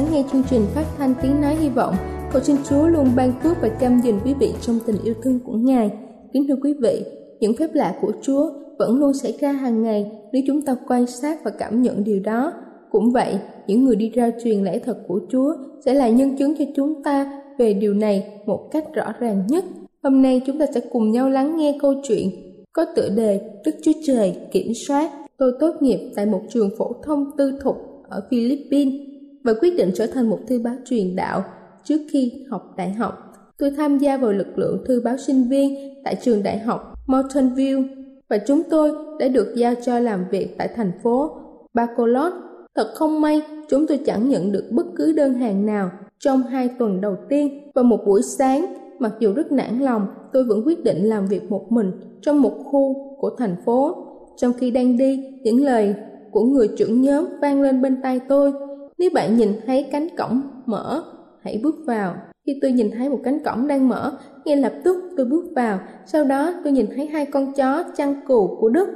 Lắng nghe chương trình phát thanh tiếng nói hy vọng. Cầu xin Chúa luôn ban phước và chăm dình quý vị trong tình yêu thương của Ngài. Kính thưa quý vị, những phép lạ của Chúa vẫn luôn xảy ra hàng ngày nếu chúng ta quan sát và cảm nhận điều đó. Cũng vậy, những người đi ra truyền lẽ thật của Chúa sẽ là nhân chứng cho chúng ta về điều này một cách rõ ràng nhất. Hôm nay chúng ta sẽ cùng nhau lắng nghe câu chuyện có tựa đề Đức Chúa Trời kiểm soát. Tôi tốt nghiệp tại một trường phổ thông tư thục ở Philippines và quyết định trở thành một thư báo truyền đạo trước khi học đại học. Tôi tham gia vào lực lượng thư báo sinh viên tại trường đại học Mountain View và chúng tôi đã được giao cho làm việc tại thành phố Bacolod. Thật không may, chúng tôi chẳng nhận được bất cứ đơn hàng nào trong hai tuần đầu tiên. Và một buổi sáng, mặc dù rất nản lòng, tôi vẫn quyết định làm việc một mình trong một khu của thành phố. Trong khi đang đi, những lời của người trưởng nhóm vang lên bên tai tôi. Nếu bạn nhìn thấy cánh cổng mở, hãy bước vào. Khi tôi nhìn thấy một cánh cổng đang mở, ngay lập tức tôi bước vào. Sau đó tôi nhìn thấy hai con chó chăn cừu của Đức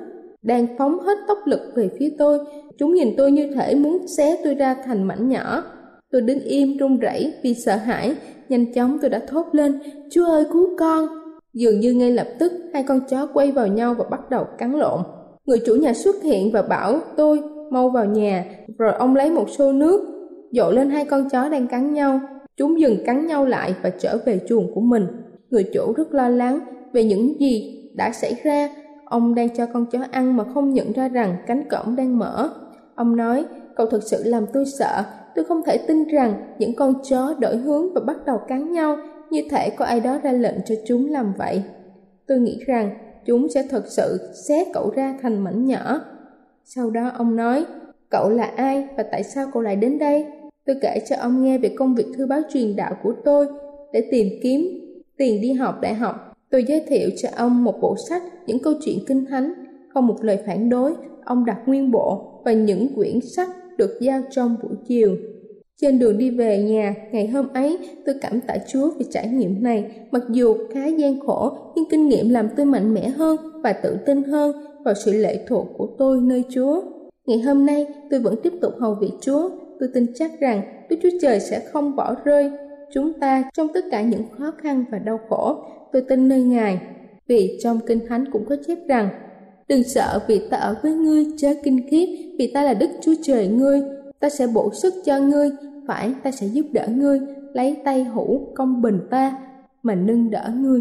đang phóng hết tốc lực về phía tôi. Chúng nhìn tôi như thể muốn xé tôi ra thành mảnh nhỏ. Tôi đứng im run rẩy vì sợ hãi. Nhanh chóng tôi đã thốt lên, Chúa ơi cứu con. Dường như ngay lập tức hai con chó quay vào nhau và bắt đầu cắn lộn. Người chủ nhà xuất hiện và bảo tôi mau vào nhà, rồi ông lấy một xô nước, dội lên hai con chó đang cắn nhau. Chúng dừng cắn nhau lại và trở về chuồng của mình. Người chủ rất lo lắng về những gì đã xảy ra. Ông đang cho con chó ăn mà không nhận ra rằng cánh cổng đang mở. Ông nói, cậu thật sự làm tôi sợ. Tôi không thể tin rằng những con chó đổi hướng và bắt đầu cắn nhau như thể có ai đó ra lệnh cho chúng làm vậy. Tôi nghĩ rằng chúng sẽ thật sự xé cậu ra thành mảnh nhỏ. Sau đó ông nói, cậu là ai và tại sao cậu lại đến đây? Tôi kể cho ông nghe về công việc thư báo truyền đạo của tôi để tìm kiếm tiền đi học đại học. Tôi giới thiệu cho ông một bộ sách những câu chuyện kinh thánh, không một lời phản đối, ông đặt nguyên bộ và những quyển sách được giao trong buổi chiều. Trên đường đi về nhà, ngày hôm ấy, tôi cảm tạ Chúa vì trải nghiệm này. Mặc dù khá gian khổ, nhưng kinh nghiệm làm tôi mạnh mẽ hơn và tự tin hơn vào sự lệ thuộc của tôi nơi Chúa. Ngày hôm nay, tôi vẫn tiếp tục hầu việc Chúa. Tôi tin chắc rằng Đức Chúa Trời sẽ không bỏ rơi chúng ta trong tất cả những khó khăn và đau khổ. Tôi tin nơi Ngài. Vì trong Kinh Thánh cũng có chép rằng Đừng sợ vì ta ở với ngươi chớ kinh khiếp vì ta là Đức Chúa Trời ngươi ta sẽ bổ sức cho ngươi phải ta sẽ giúp đỡ ngươi lấy tay hữu công bình ta mà nâng đỡ ngươi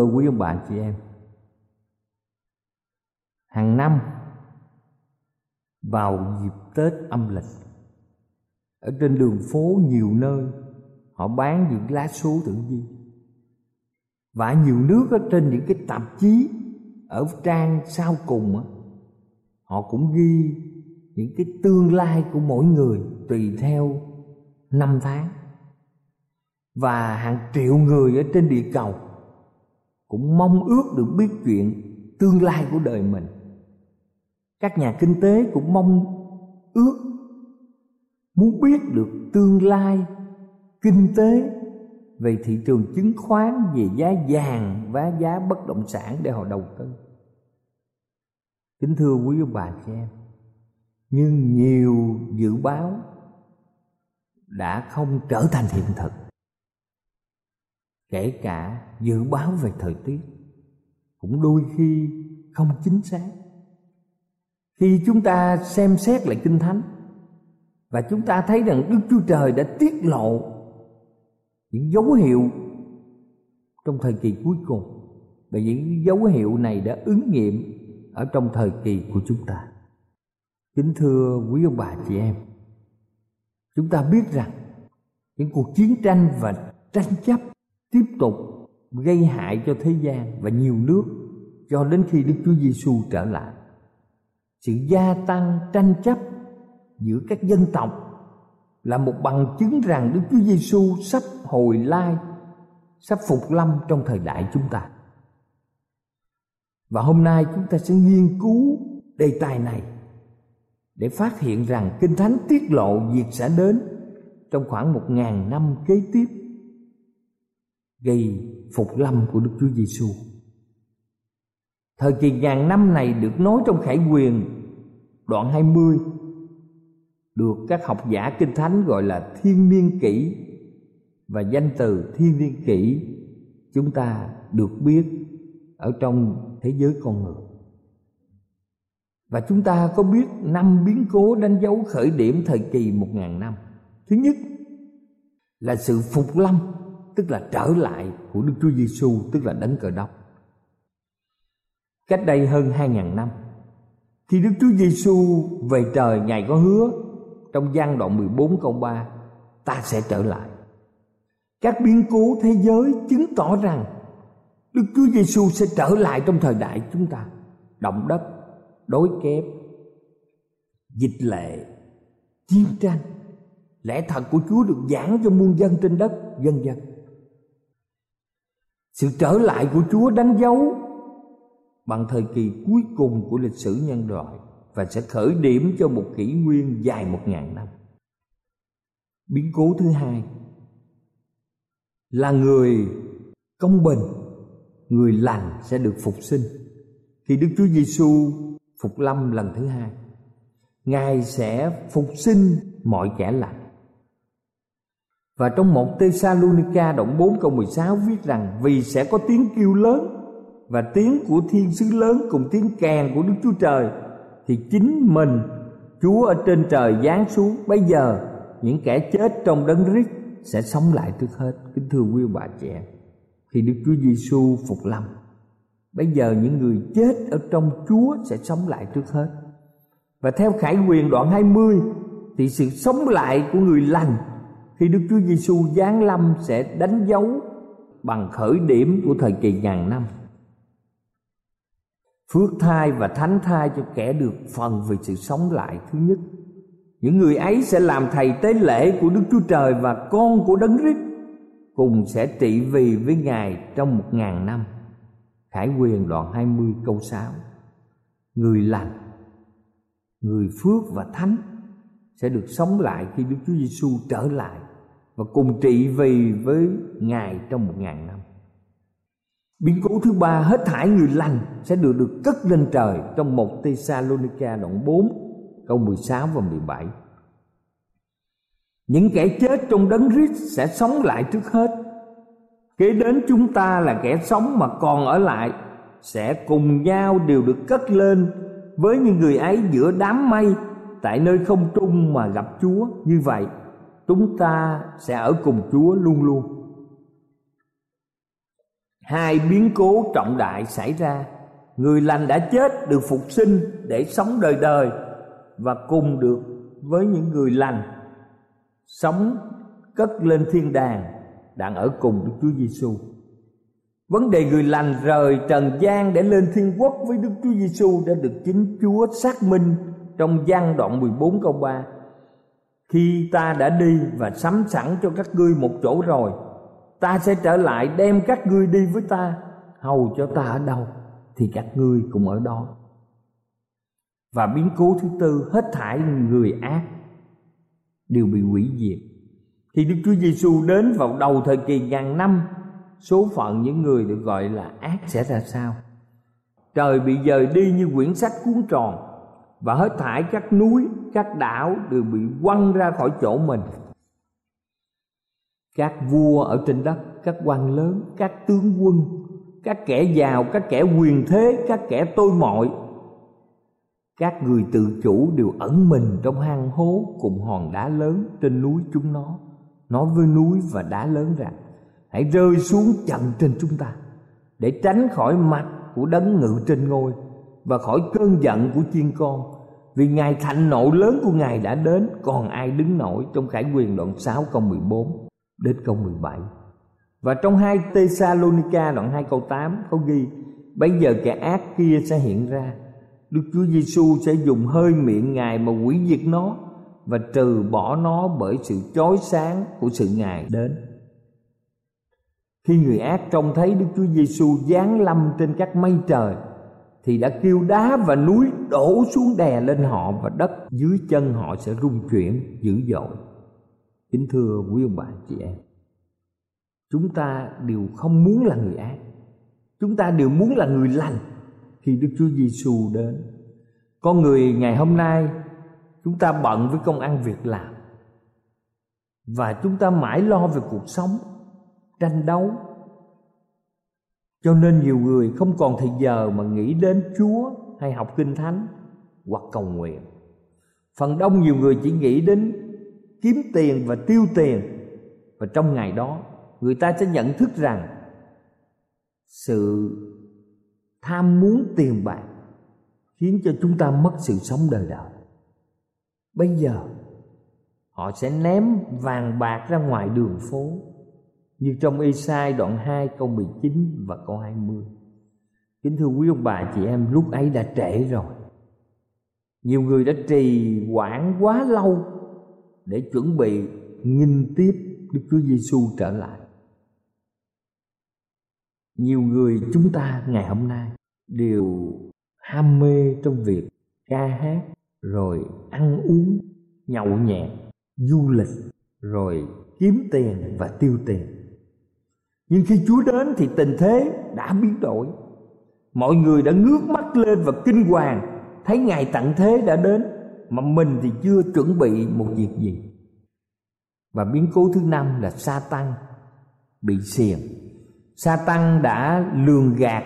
Thưa quý ông bạn chị em. Hàng năm vào dịp Tết âm lịch Ở trên đường phố nhiều nơi Họ bán những lá số tự nhiên. Và nhiều nước ở trên những cái tạp chí Ở trang sau cùng á, Họ cũng ghi những cái tương lai của mỗi người Tùy theo năm tháng. Và hàng triệu người ở trên địa cầu cũng mong ước được biết chuyện tương lai của đời mình. Các nhà kinh tế cũng mong ước muốn biết được tương lai kinh tế về thị trường chứng khoán, về giá vàng và giá bất động sản để họ đầu tư. Kính thưa quý ông bà chị em, nhưng nhiều dự báo đã không trở thành hiện thực kể cả dự báo về thời tiết cũng đôi khi không chính xác. Khi chúng ta xem xét lại kinh thánh và chúng ta thấy rằng đức chúa trời đã tiết lộ những dấu hiệu trong thời kỳ cuối cùng và những dấu hiệu này đã ứng nghiệm ở trong thời kỳ của chúng ta. Kính thưa quý ông bà chị em, chúng ta biết rằng những cuộc chiến tranh và tranh chấp tiếp tục gây hại cho thế gian và nhiều nước cho đến khi Đức Chúa Giêsu trở lại. Sự gia tăng tranh chấp giữa các dân tộc là một bằng chứng rằng Đức Chúa Giêsu sắp hồi lai, sắp phục lâm trong thời đại chúng ta. Và hôm nay chúng ta sẽ nghiên cứu đề tài này để phát hiện rằng Kinh Thánh tiết lộ việc sẽ đến trong khoảng một ngàn năm kế tiếp gây phục lâm của Đức Chúa Giêsu. Thời kỳ ngàn năm này được nói trong Khải Quyền, đoạn 20 được các học giả kinh thánh gọi là thiên niên kỷ và danh từ thiên niên kỷ, chúng ta được biết ở trong thế giới con người. Và chúng ta có biết năm biến cố đánh dấu khởi điểm thời kỳ một ngàn năm. Thứ nhất là sự phục lâm tức là trở lại của Đức Chúa Giêsu tức là đấng cờ đốc. Cách đây hơn hai ngàn năm, khi Đức Chúa Giêsu về trời, Ngài có hứa trong gian đoạn 14 câu 3 ta sẽ trở lại. Các biến cố thế giới chứng tỏ rằng Đức Chúa Giêsu sẽ trở lại trong thời đại chúng ta. Động đất, đối kép, dịch lệ, chiến tranh, lẽ thật của Chúa được giảng cho muôn dân trên đất, dân dân sự trở lại của Chúa đánh dấu bằng thời kỳ cuối cùng của lịch sử nhân loại và sẽ khởi điểm cho một kỷ nguyên dài một ngàn năm. Biến cố thứ hai là người công bình, người lành sẽ được phục sinh. Khi Đức Chúa Giêsu phục lâm lần thứ hai, Ngài sẽ phục sinh mọi kẻ lành. Và trong một Thessalonica đoạn 4 câu 16 viết rằng, Vì sẽ có tiếng kêu lớn Và tiếng của thiên sứ lớn cùng tiếng kèn của Đức Chúa Trời, Thì chính mình, Chúa ở trên trời giáng xuống. Bây giờ, những kẻ chết trong đấng rít Sẽ sống lại trước hết. Kính thưa quý bà trẻ Khi Đức Chúa Giêsu phục lâm, Bây giờ những người chết ở trong Chúa sẽ sống lại trước hết. Và theo Khải quyền đoạn 20 Thì sự sống lại của người lành khi Đức Chúa Giêsu giáng lâm sẽ đánh dấu bằng khởi điểm của thời kỳ ngàn năm. Phước thai và thánh thai cho kẻ được phần về sự sống lại thứ nhất. Những người ấy sẽ làm thầy tế lễ của Đức Chúa Trời và con của Đấng Christ cùng sẽ trị vì với Ngài trong một ngàn năm. Khải quyền đoạn 20 câu 6 Người lành, người phước và thánh sẽ được sống lại khi Đức Chúa Giêsu trở lại và cùng trị vì với Ngài trong một ngàn năm. Biến cố thứ ba, hết thải người lành sẽ được được cất lên trời trong một Thessalonica đoạn 4 câu 16 và 17. Những kẻ chết trong đấng Christ sẽ sống lại trước hết. Kế đến chúng ta là kẻ sống mà còn ở lại sẽ cùng nhau đều được cất lên với những người ấy giữa đám mây tại nơi không trung mà gặp Chúa như vậy chúng ta sẽ ở cùng Chúa luôn luôn. Hai biến cố trọng đại xảy ra, người lành đã chết được phục sinh để sống đời đời và cùng được với những người lành sống cất lên thiên đàng đang ở cùng Đức Chúa Giêsu. Vấn đề người lành rời trần gian để lên thiên quốc với Đức Chúa Giêsu đã được chính Chúa xác minh trong gian đoạn 14 câu 3 khi ta đã đi và sắm sẵn cho các ngươi một chỗ rồi, ta sẽ trở lại đem các ngươi đi với ta. Hầu cho ta ở đâu thì các ngươi cũng ở đó. Và biến cố thứ tư, hết thải người ác đều bị hủy diệt. Khi Đức Chúa Giêsu đến vào đầu thời kỳ ngàn năm, số phận những người được gọi là ác sẽ ra sao? Trời bị dời đi như quyển sách cuốn tròn và hết thải các núi, các đảo đều bị quăng ra khỏi chỗ mình. Các vua ở trên đất, các quan lớn, các tướng quân, các kẻ giàu, các kẻ quyền thế, các kẻ tôi mọi, các người tự chủ đều ẩn mình trong hang hố cùng hòn đá lớn trên núi chúng nó. Nói với núi và đá lớn rằng, hãy rơi xuống chậm trên chúng ta, để tránh khỏi mặt của đấng ngự trên ngôi và khỏi cơn giận của chiên con. Vì ngày thạnh nộ lớn của ngài đã đến, còn ai đứng nổi trong khải quyền đoạn 6 câu 14 đến câu 17 và trong hai Tesalonica đoạn 2 câu 8 có ghi, Bây giờ kẻ ác kia sẽ hiện ra. Đức Chúa Giêsu sẽ dùng hơi miệng Ngài mà quỷ diệt nó Và trừ bỏ nó bởi sự chói sáng của sự Ngài đến. Khi người ác trông thấy Đức Chúa Giêsu giáng lâm trên các mây trời thì đã kêu đá và núi đổ xuống đè lên họ Và đất. Dưới chân họ sẽ rung chuyển dữ dội. Kính thưa quý ông bà chị em, Chúng ta đều không muốn là người ác. Chúng ta đều muốn là người lành Khi Đức Chúa Giêsu đến. Con người ngày hôm nay, Chúng ta bận với công ăn việc làm Và chúng ta mãi lo về cuộc sống, Tranh đấu cho nên nhiều người không còn thời giờ mà nghĩ đến Chúa Hay học kinh thánh Hoặc cầu nguyện. Phần đông nhiều người chỉ nghĩ đến kiếm tiền và tiêu tiền. Và trong ngày đó, người ta sẽ nhận thức rằng sự tham muốn tiền bạc khiến cho chúng ta mất sự sống đời đời. Bây giờ, họ sẽ ném vàng bạc ra ngoài đường phố như trong Esai đoạn 2 câu 19 và câu 20. Kính thưa quý ông bà chị em, lúc ấy đã trễ rồi. Nhiều người đã trì hoãn quá lâu để chuẩn bị nghinh tiếp Đức Chúa Giêsu trở lại. Nhiều người chúng ta ngày hôm nay đều ham mê trong việc ca hát rồi ăn uống nhậu nhẹt du lịch rồi kiếm tiền và tiêu tiền nhưng khi chúa đến thì tình thế đã biến đổi. Mọi người đã ngước mắt lên và kinh hoàng, thấy ngày tận thế đã đến, mà mình thì chưa chuẩn bị một việc gì. Và biến cố thứ năm là sa tăng bị xiềng. Sa tăng đã lường gạt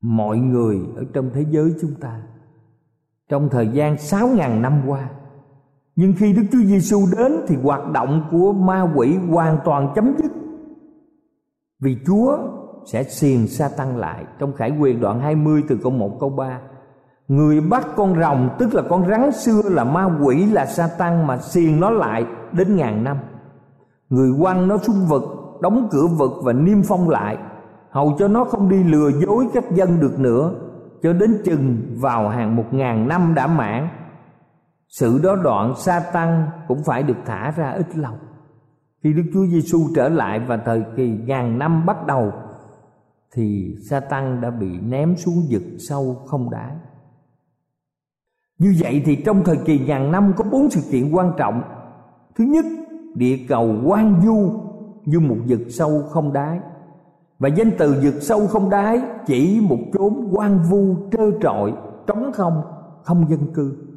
mọi người ở trong thế giới chúng ta trong thời gian sáu ngàn năm qua. Nhưng khi Đức Chúa Giêsu đến thì hoạt động của ma quỷ hoàn toàn chấm dứt vì Chúa sẽ xiềng sa tăng lại. Trong khải quyền đoạn 20 từ câu 1 câu 3 Người bắt con rồng tức là con rắn xưa là ma quỷ là sa tăng mà xiềng nó lại đến ngàn năm. Người quăng nó xuống vực, đóng cửa vực và niêm phong lại Hầu cho nó không đi lừa dối các dân được nữa Cho đến chừng vào hàng một ngàn năm đã mãn. Sự đó đoạn sa tăng cũng phải được thả ra ít lâu. Khi Đức Chúa Giêsu trở lại và thời kỳ ngàn năm bắt đầu Thì sa tăng đã bị ném xuống vực sâu không đáy. Như vậy thì trong thời kỳ ngàn năm có bốn sự kiện quan trọng. Thứ nhất, địa cầu quang du như một vực sâu không đáy. Và danh từ vực sâu không đáy chỉ một chốn quang vu trơ trọi, trống không, không dân cư.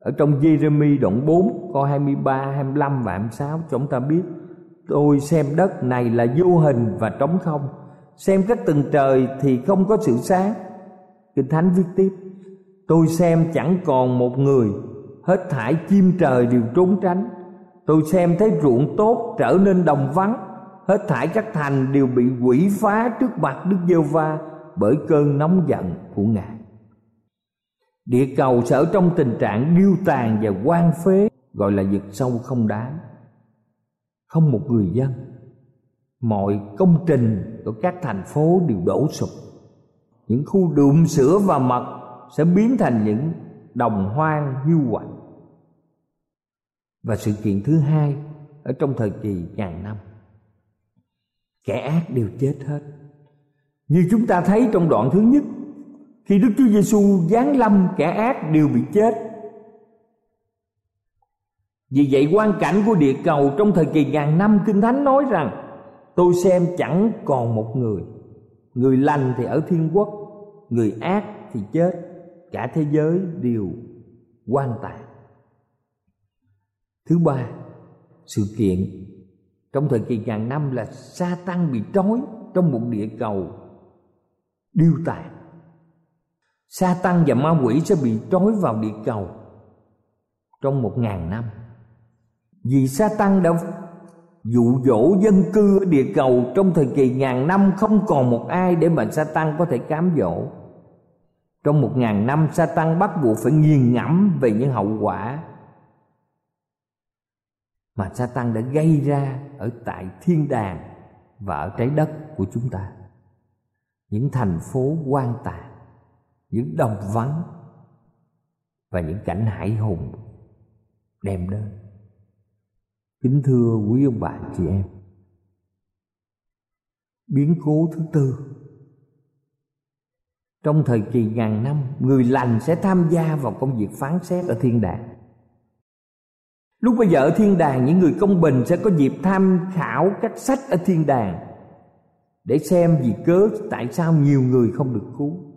Ở trong Jeremy đoạn 4 câu 23, 25 và 26 chúng ta biết Tôi xem đất này là vô hình và trống không. Xem các tầng trời thì không có sự sáng. Kinh Thánh viết tiếp tôi xem chẳng còn một người hết thải chim trời đều trốn tránh. Tôi xem thấy ruộng tốt trở nên đồng vắng hết thải các thành đều bị quỷ phá trước mặt đức giê va bởi cơn nóng giận của ngài địa cầu sẽ ở trong tình trạng điêu tàn và quan phế, gọi là vực sâu không đá không một người dân. Mọi công trình của các thành phố đều đổ sụp. Những khu đụm sữa và mật sẽ biến thành những đồng hoang hiu quạnh. Và sự kiện thứ hai ở trong thời kỳ ngàn năm. Kẻ ác đều chết hết. Như chúng ta thấy trong đoạn thứ nhất khi Đức Chúa Giêsu giáng lâm, kẻ ác đều bị chết. Vì vậy, quan cảnh của địa cầu trong thời kỳ ngàn năm, Kinh Thánh nói rằng, Tôi xem chẳng còn một người. Người lành thì ở thiên quốc, Người ác thì chết. Cả thế giới đều quan tàn. Thứ ba, Sự kiện. Trong thời kỳ ngàn năm là sa tăng bị trói Trong một địa cầu Điêu tàn sa tăng và ma quỷ sẽ bị trói vào địa cầu Trong một ngàn năm. Vì sa tăng đã dụ dỗ dân cư ở địa cầu trong thời kỳ ngàn năm, không còn một ai để mà sa tăng có thể cám dỗ. Trong một ngàn năm, sa tăng bắt buộc phải nghiền ngẫm về những hậu quả mà sa tăng đã gây ra ở tại thiên đàng và ở trái đất của chúng ta. Những thành phố quan tàn những đồng vắng và những cảnh hải hùng đem đến. Kính thưa quý ông bà, chị em. Biến cố thứ tư. Trong thời kỳ ngàn năm, Người lành sẽ tham gia vào công việc phán xét ở thiên đàng. Lúc bây giờ ở thiên đàng, Những người công bình sẽ có dịp tham khảo các sách ở thiên đàng Để xem vì cớ tại sao nhiều người không được cứu.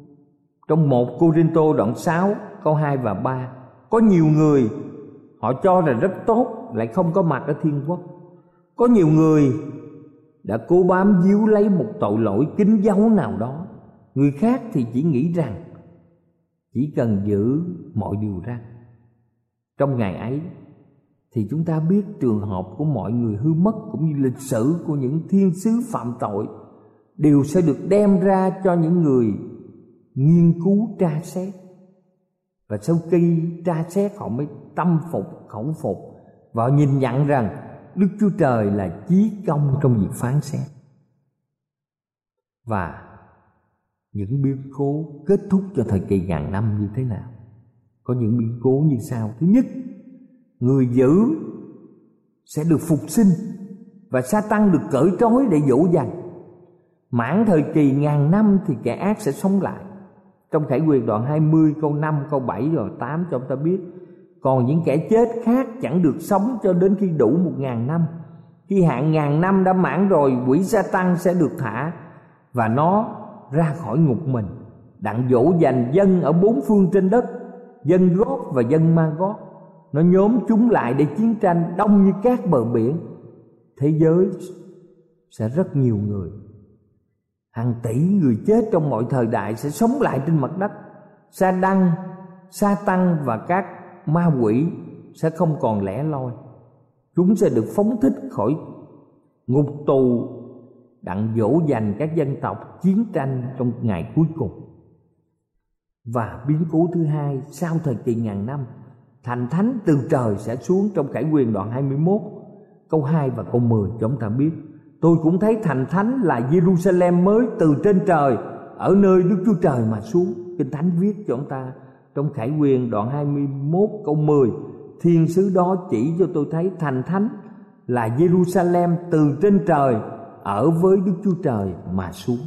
Trong một Cô Tô đoạn 6 câu 2 và 3 Có nhiều người, họ cho là rất tốt, lại không có mặt ở thiên quốc. Có nhiều người đã cố bám díu lấy một tội lỗi kín dấu nào đó. Người khác thì chỉ nghĩ rằng chỉ cần giữ mọi điều ra. Trong ngày ấy, thì chúng ta biết trường hợp của mọi người hư mất cũng như lịch sử của những thiên sứ phạm tội đều sẽ được đem ra cho những người nghiên cứu tra xét. Và sau khi tra xét, họ mới tâm phục, khẩu phục. Và nhìn nhận rằng Đức Chúa Trời là chí công trong việc phán xét. Và những biến cố kết thúc cho thời kỳ ngàn năm như thế nào? Có những biến cố như sau. Thứ nhất, người giữ sẽ được phục sinh và sa tăng được cởi trói để dỗ dành. Mãn thời kỳ ngàn năm thì kẻ ác sẽ sống lại trong khải quyền đoạn 20 câu 5 câu 7 rồi 8 cho chúng ta biết. Còn những kẻ chết khác chẳng được sống cho đến khi đủ một ngàn năm. Khi hạn ngàn năm đã mãn rồi, quỷ sa tăng sẽ được thả và nó ra khỏi ngục mình. Đặng dỗ dành dân ở bốn phương trên đất, dân gót và dân ma gót nó nhóm chúng lại để chiến tranh đông như các bờ biển. Thế giới sẽ rất nhiều người hàng tỷ người chết trong mọi thời đại sẽ sống lại trên mặt đất. Sa đăng, sa tăng và các ma quỷ sẽ không còn lẻ loi. Chúng sẽ được phóng thích khỏi ngục tù, đặng dỗ dành các dân tộc chiến tranh trong ngày cuối cùng. Và biến cố thứ hai, sau thời kỳ ngàn năm, thành thánh từ trời sẽ xuống trong cải quyền đoạn 21 câu 2 và câu 10 chúng ta biết tôi cũng thấy thành thánh là Jerusalem mới từ trên trời ở nơi Đức Chúa Trời mà xuống Kinh Thánh viết cho chúng ta trong Khải Quyền đoạn 21 câu 10 Thiên sứ đó chỉ cho tôi thấy thành thánh là Jerusalem từ trên trời ở với Đức Chúa Trời mà xuống.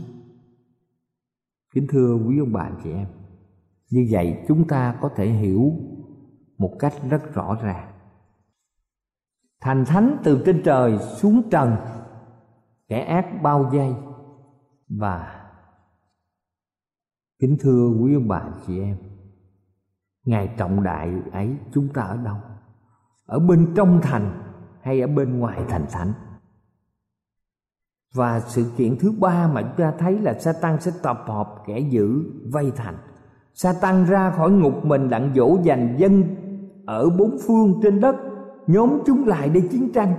Kính thưa quý ông bà chị em, như vậy chúng ta có thể hiểu một cách rất rõ ràng. Thành thánh từ trên trời xuống trần, kẻ ác bao vây. Và kính thưa quý ông bà chị em, ngày trọng đại ấy chúng ta ở đâu? Ở bên trong thành hay ở bên ngoài thành thánh? Và sự kiện thứ ba mà chúng ta thấy là Satan sẽ tập hợp kẻ giữ vây thành. Satan ra khỏi ngục mình đặng dỗ dành dân ở bốn phương trên đất nhóm chúng lại để chiến tranh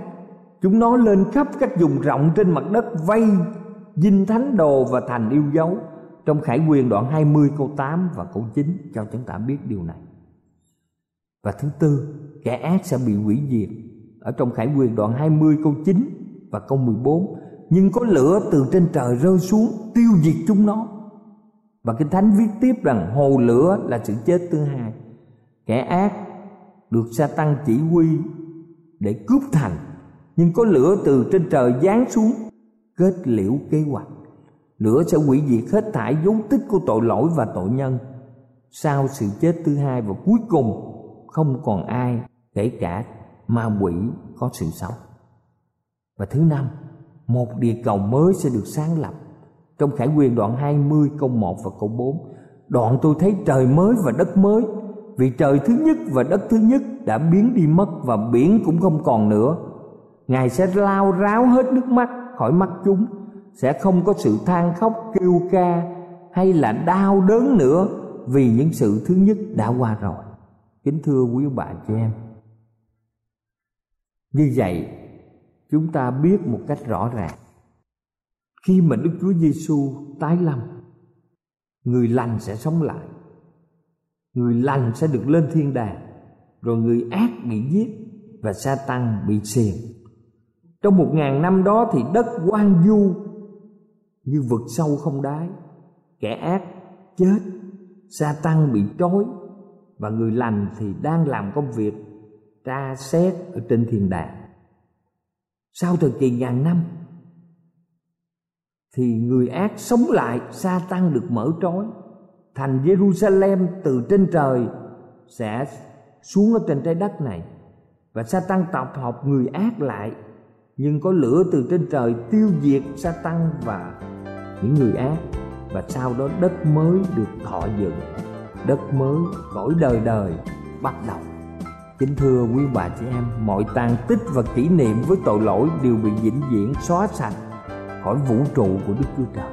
chúng nó lên khắp các vùng rộng trên mặt đất vây dinh thánh đồ và thành yêu dấu. Trong Khải Quyền đoạn 20 câu 8 và câu 9 cho chúng ta biết điều này. Và thứ tư, kẻ ác sẽ bị hủy diệt. Ở trong Khải Quyền đoạn 20 câu 9 và câu 14 nhưng có lửa từ trên trời rơi xuống tiêu diệt chúng nó. Và kinh thánh viết tiếp rằng hồ lửa là sự chết thứ hai. Kẻ ác được sa tăng chỉ huy để cướp thành nhưng có lửa từ trên trời giáng xuống, kết liễu kế hoạch. Lửa sẽ hủy diệt hết thải dấu tích của tội lỗi và tội nhân. Sau sự chết thứ hai và cuối cùng, không còn ai kể cả ma quỷ có sự sống. Và thứ năm, một địa cầu mới sẽ được sáng lập. Trong khải quyền đoạn 20 câu 1 và câu 4 đoạn tôi thấy trời mới và đất mới, vì trời thứ nhất và đất thứ nhất đã biến đi mất và biển cũng không còn nữa ngài sẽ lao ráo hết nước mắt khỏi mắt chúng, sẽ không có sự than khóc, kêu ca hay là đau đớn nữa vì những sự thứ nhất đã qua rồi. Kính thưa quý bà chị em, như vậy chúng ta biết một cách rõ ràng. Khi mà đức chúa giêsu tái lâm, người lành sẽ sống lại. Người lành sẽ được lên thiên đàng, rồi người ác bị giết và sa tăng bị xiềng trong một ngàn năm đó thì đất quan du như vực sâu không đáy. Kẻ ác chết, sa tăng bị trói, và người lành thì đang làm công việc tra xét ở trên thiên đàng. Sau thời kỳ ngàn năm, thì người ác sống lại, sa tăng được mở trói. Thành Jerusalem từ trên trời sẽ xuống ở trên trái đất này, và sa tăng tập hợp người ác lại nhưng có lửa từ trên trời tiêu diệt sa tăng và những người ác. Và sau đó đất mới được thọ dựng. Đất mới cõi đời đời bắt đầu. Kính thưa quý bà chị em, mọi tàn tích và kỷ niệm với tội lỗi đều bị vĩnh viễn xóa sạch khỏi vũ trụ của đức chúa trời.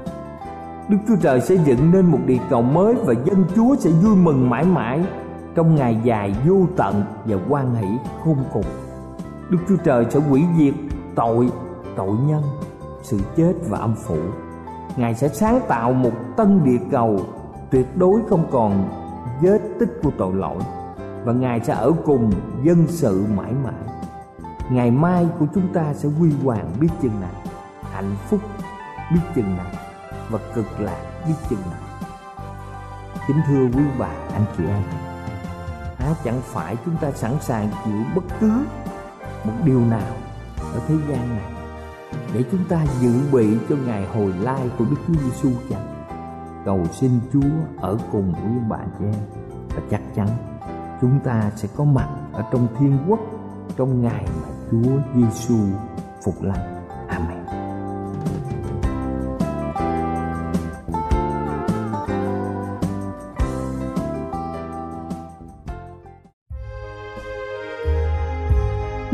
Đức chúa trời sẽ dựng nên một địa cầu mới và dân chúa sẽ vui mừng mãi mãi trong ngày dài vô tận và quan hỷ khôn cùng. Đức chúa trời sẽ hủy diệt tội tội nhân, sự chết và âm phủ. Ngài sẽ sáng tạo một tân địa cầu tuyệt đối không còn vết tích của tội lỗi, và ngài sẽ ở cùng dân sự mãi mãi. Ngày mai của chúng ta sẽ huy hoàng biết chừng nào, hạnh phúc biết chừng nào, và cực lạc biết chừng nào. Kính thưa quý bà, anh chị em, há chẳng phải chúng ta sẵn sàng chịu bất cứ một điều nào ở thế gian này, để chúng ta dự bị cho ngày hồi lai của Đức Chúa Giêsu chăng? Cầu xin Chúa ở cùng với bạn chị em, và chắc chắn chúng ta sẽ có mặt ở trong thiên quốc trong ngày mà Chúa Giêsu phục lành.